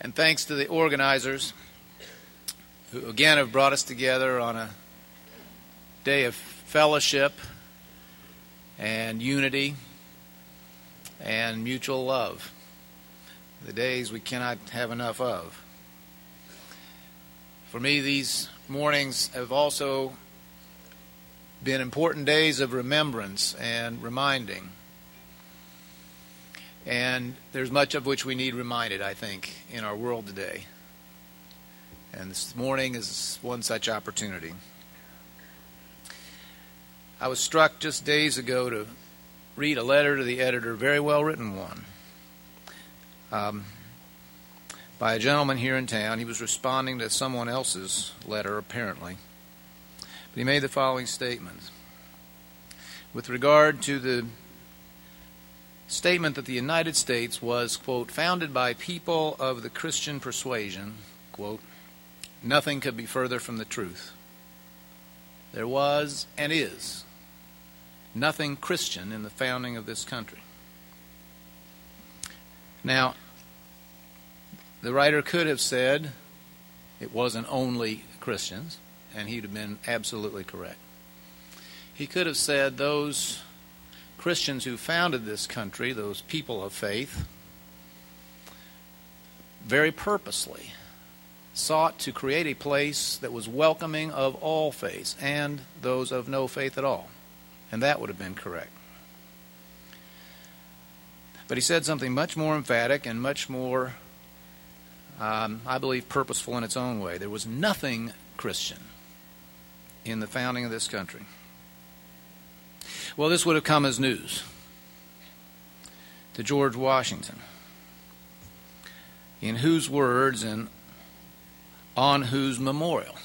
And thanks to the organizers who again have brought us together on a day of fellowship and unity and mutual love. The days we cannot have enough of. For me, these mornings have also been important days of remembrance and reminding. And there's much of which we need reminded, I think, in our world today. And this morning is one such opportunity. I was struck just days ago to read a letter to the editor, very well written one, um, by a gentleman here in town. He was responding to someone else's letter, apparently. But he made the following statement. With regard to the statement that the United States was, quote, founded by people of the Christian persuasion, quote, nothing could be further from the truth. There was and is nothing Christian in the founding of this country. Now, the writer could have said it wasn't only Christians, and he'd have been absolutely correct. He could have said those Christians who founded this country, those people of faith, very purposely sought to create a place that was welcoming of all faiths and those of no faith at all. And that would have been correct. But he said something much more emphatic and much more, um, I believe, purposeful in its own way. There was nothing Christian in the founding of this country. Well, this would have come as news to George Washington, in whose words and on whose memorial,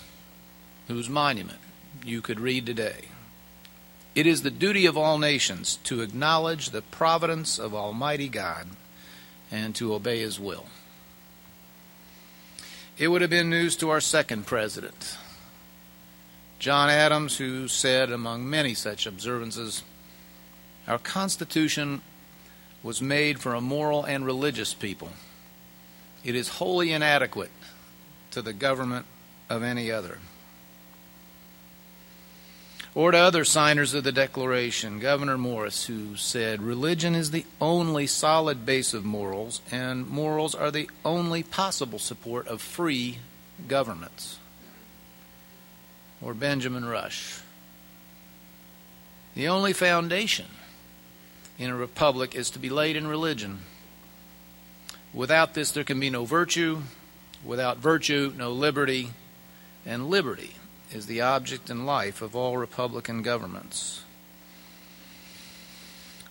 whose monument you could read today. It is the duty of all nations to acknowledge the providence of Almighty God and to obey His will. It would have been news to our second president, John Adams, who said, among many such observances, Our Constitution was made for a moral and religious people. It is wholly inadequate to the government of any other. Or to other signers of the Declaration, Gouverneur Morris, who said, Religion is the only solid base of morals, and morals are the only possible support of free governments or Benjamin Rush. The only foundation in a republic is to be laid in religion. Without this, there can be no virtue. Without virtue, no liberty. And liberty is the object and life of all republican governments.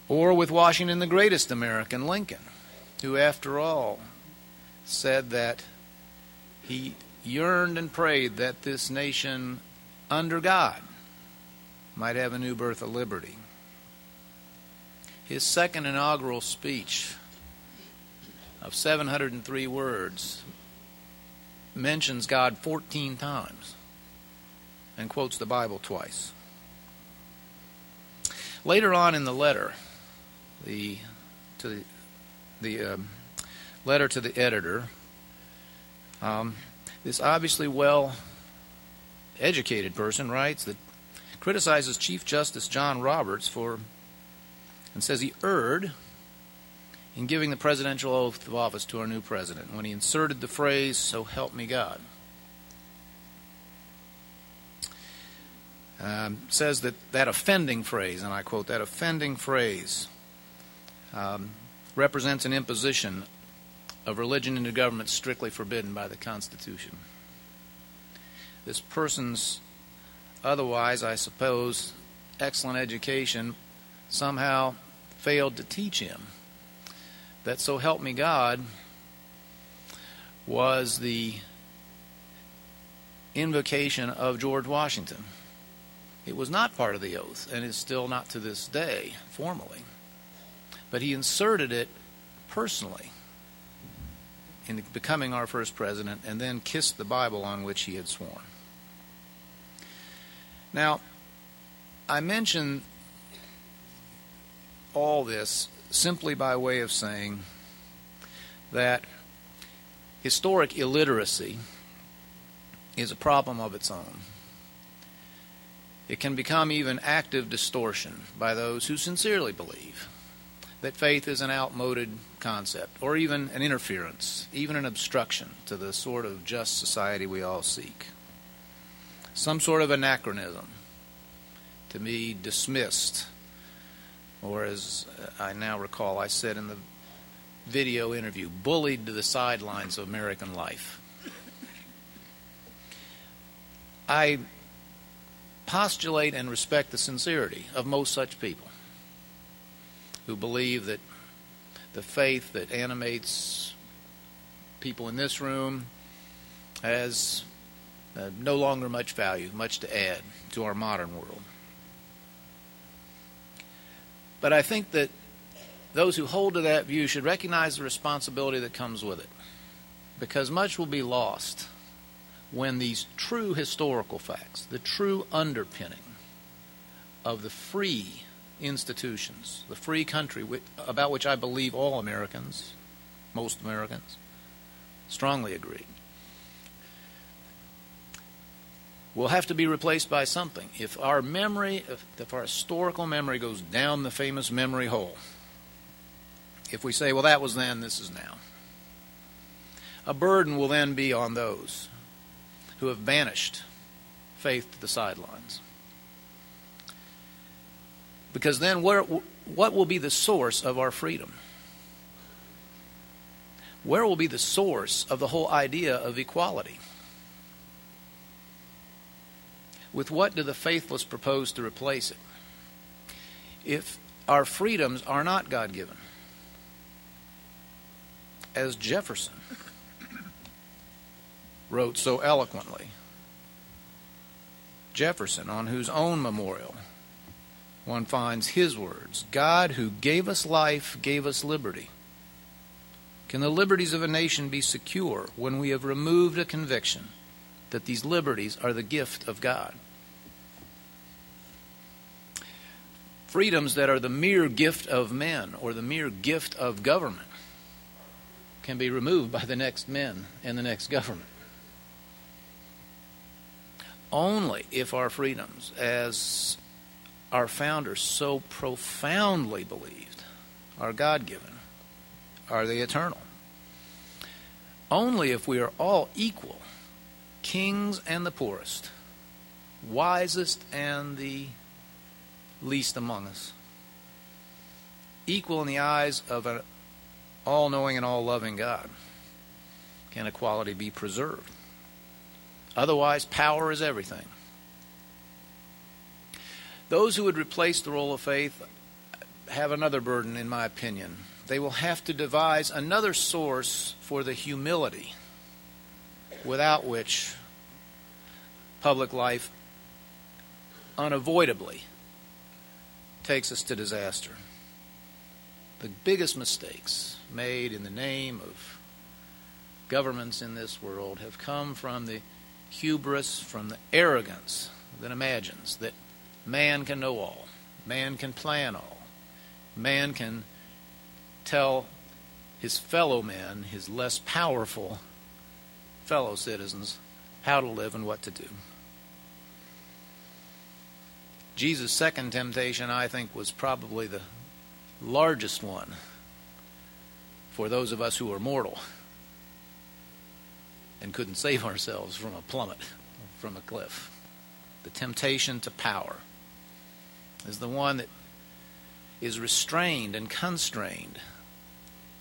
Or with Washington, the greatest American, Lincoln, who, after all, said that he yearned and prayed that this nation under God might have a new birth of liberty. His second inaugural speech of 703 words mentions God 14 times and quotes the Bible twice. Later on in the letter, the to the, the um, letter to the editor, um, this obviously well educated person writes that criticizes Chief Justice John Roberts for and says he erred in giving the presidential oath of office to our new president when he inserted the phrase, So help me God. Um, says that that offending phrase, and I quote, that offending phrase um, represents an imposition of religion into government strictly forbidden by the Constitution this person's otherwise, I suppose, excellent education somehow failed to teach him that so help me God was the invocation of George Washington. It was not part of the oath, and is still not to this day, formally. But he inserted it personally in becoming our first president and then kissed the Bible on which he had sworn. Now, I mention all this simply by way of saying that historic illiteracy is a problem of its own. It can become even active distortion by those who sincerely believe that faith is an outmoded concept, or even an interference, even an obstruction to the sort of just society we all seek. Some sort of anachronism to be dismissed, or as I now recall, I said in the video interview, bullied to the sidelines of American life. I postulate and respect the sincerity of most such people who believe that the faith that animates people in this room has uh, no longer much value, much to add to our modern world. But I think that those who hold to that view should recognize the responsibility that comes with it, because much will be lost when these true historical facts, the true underpinning of the free institutions, the free country about which I believe all Americans, most Americans, strongly agree, will have to be replaced by something. If our memory, if, if our historical memory goes down the famous memory hole, if we say, well, that was then, this is now, a burden will then be on those who have banished faith to the sidelines. Because then, where, what will be the source of our freedom? Where will be the source of the whole idea of equality? With what do the faithless propose to replace it? If our freedoms are not God given, as Jefferson wrote so eloquently, Jefferson, on whose own memorial one finds his words God, who gave us life, gave us liberty. Can the liberties of a nation be secure when we have removed a conviction that these liberties are the gift of God? Freedoms that are the mere gift of men or the mere gift of government can be removed by the next men and the next government. Only if our freedoms, as our founders so profoundly believed are God given, are they eternal. Only if we are all equal, kings and the poorest, wisest and the least among us, equal in the eyes of an all knowing and all loving God, can equality be preserved. Otherwise, power is everything. Those who would replace the role of faith have another burden, in my opinion. They will have to devise another source for the humility without which public life unavoidably takes us to disaster. The biggest mistakes made in the name of governments in this world have come from the hubris, from the arrogance that imagines that Man can know all. Man can plan all. Man can tell his fellow men, his less powerful fellow citizens, how to live and what to do. Jesus' second temptation, I think, was probably the largest one for those of us who are mortal and couldn't save ourselves from a plummet, from a cliff. The temptation to power is the one that is restrained and constrained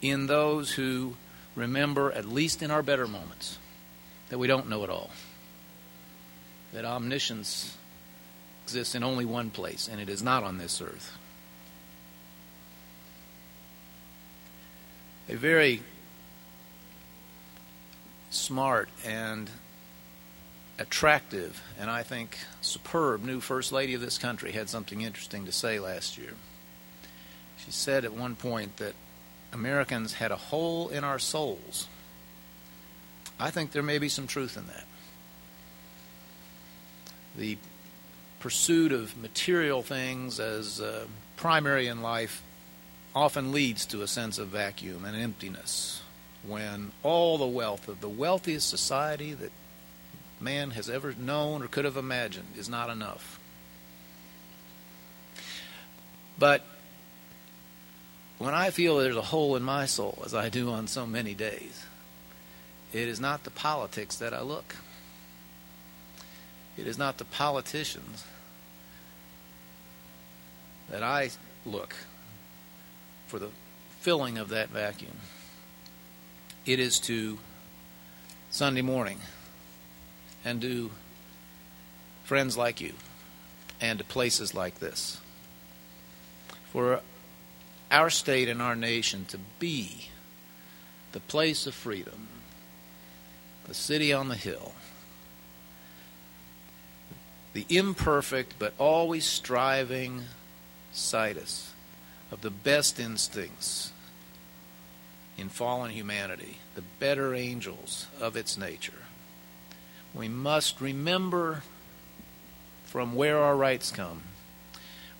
in those who remember, at least in our better moments, that we don't know it all. That omniscience exists in only one place, and it is not on this earth. A very smart and attractive and I think superb new First Lady of this country had something interesting to say last year. She said at one point that Americans had a hole in our souls. I think there may be some truth in that. The pursuit of material things as uh, primary in life often leads to a sense of vacuum and emptiness when all the wealth of the wealthiest society that man has ever known or could have imagined is not enough. But when I feel there's a hole in my soul, as I do on so many days, it is not the politics that I look. It is not the politicians that I look for the filling of that vacuum. It is to Sunday morning and to friends like you and to places like this. For our state and our nation to be the place of freedom, the city on the hill, the imperfect but always striving situs of the best instincts in fallen humanity, the better angels of its nature. We must remember from where our rights come.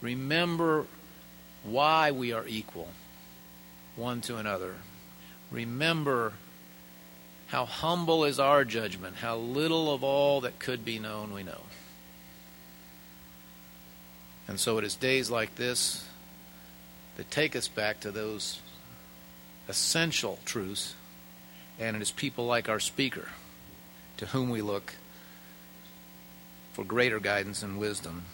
Remember why we are equal one to another. Remember how humble is our judgment, how little of all that could be known we know. And so it is days like this that take us back to those essential truths, and it is people like our speaker to whom we look for greater guidance and wisdom.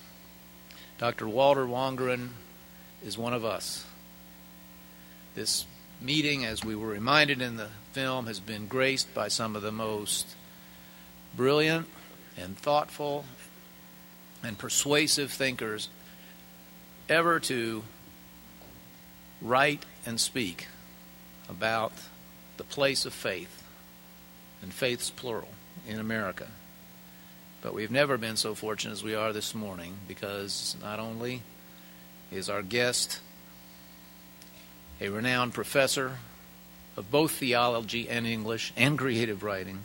Dr. Walter Wangerin is one of us. This meeting, as we were reminded in the film, has been graced by some of the most brilliant and thoughtful and persuasive thinkers ever to write and speak about the place of faith, and faith's plural, in America. But we've never been so fortunate as we are this morning because not only is our guest a renowned professor of both theology and English and creative writing,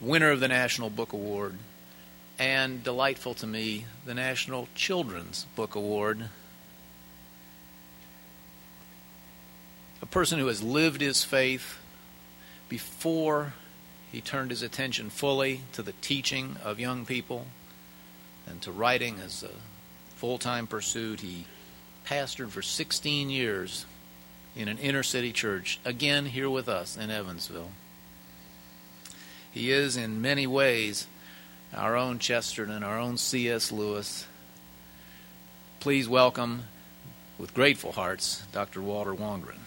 winner of the National Book Award, and delightful to me, the National Children's Book Award. A person who has lived his faith before he turned his attention fully to the teaching of young people and to writing as a full time pursuit. He pastored for 16 years in an inner city church, again here with us in Evansville. He is, in many ways, our own Chesterton, our own C.S. Lewis. Please welcome, with grateful hearts, Dr. Walter Wangerin.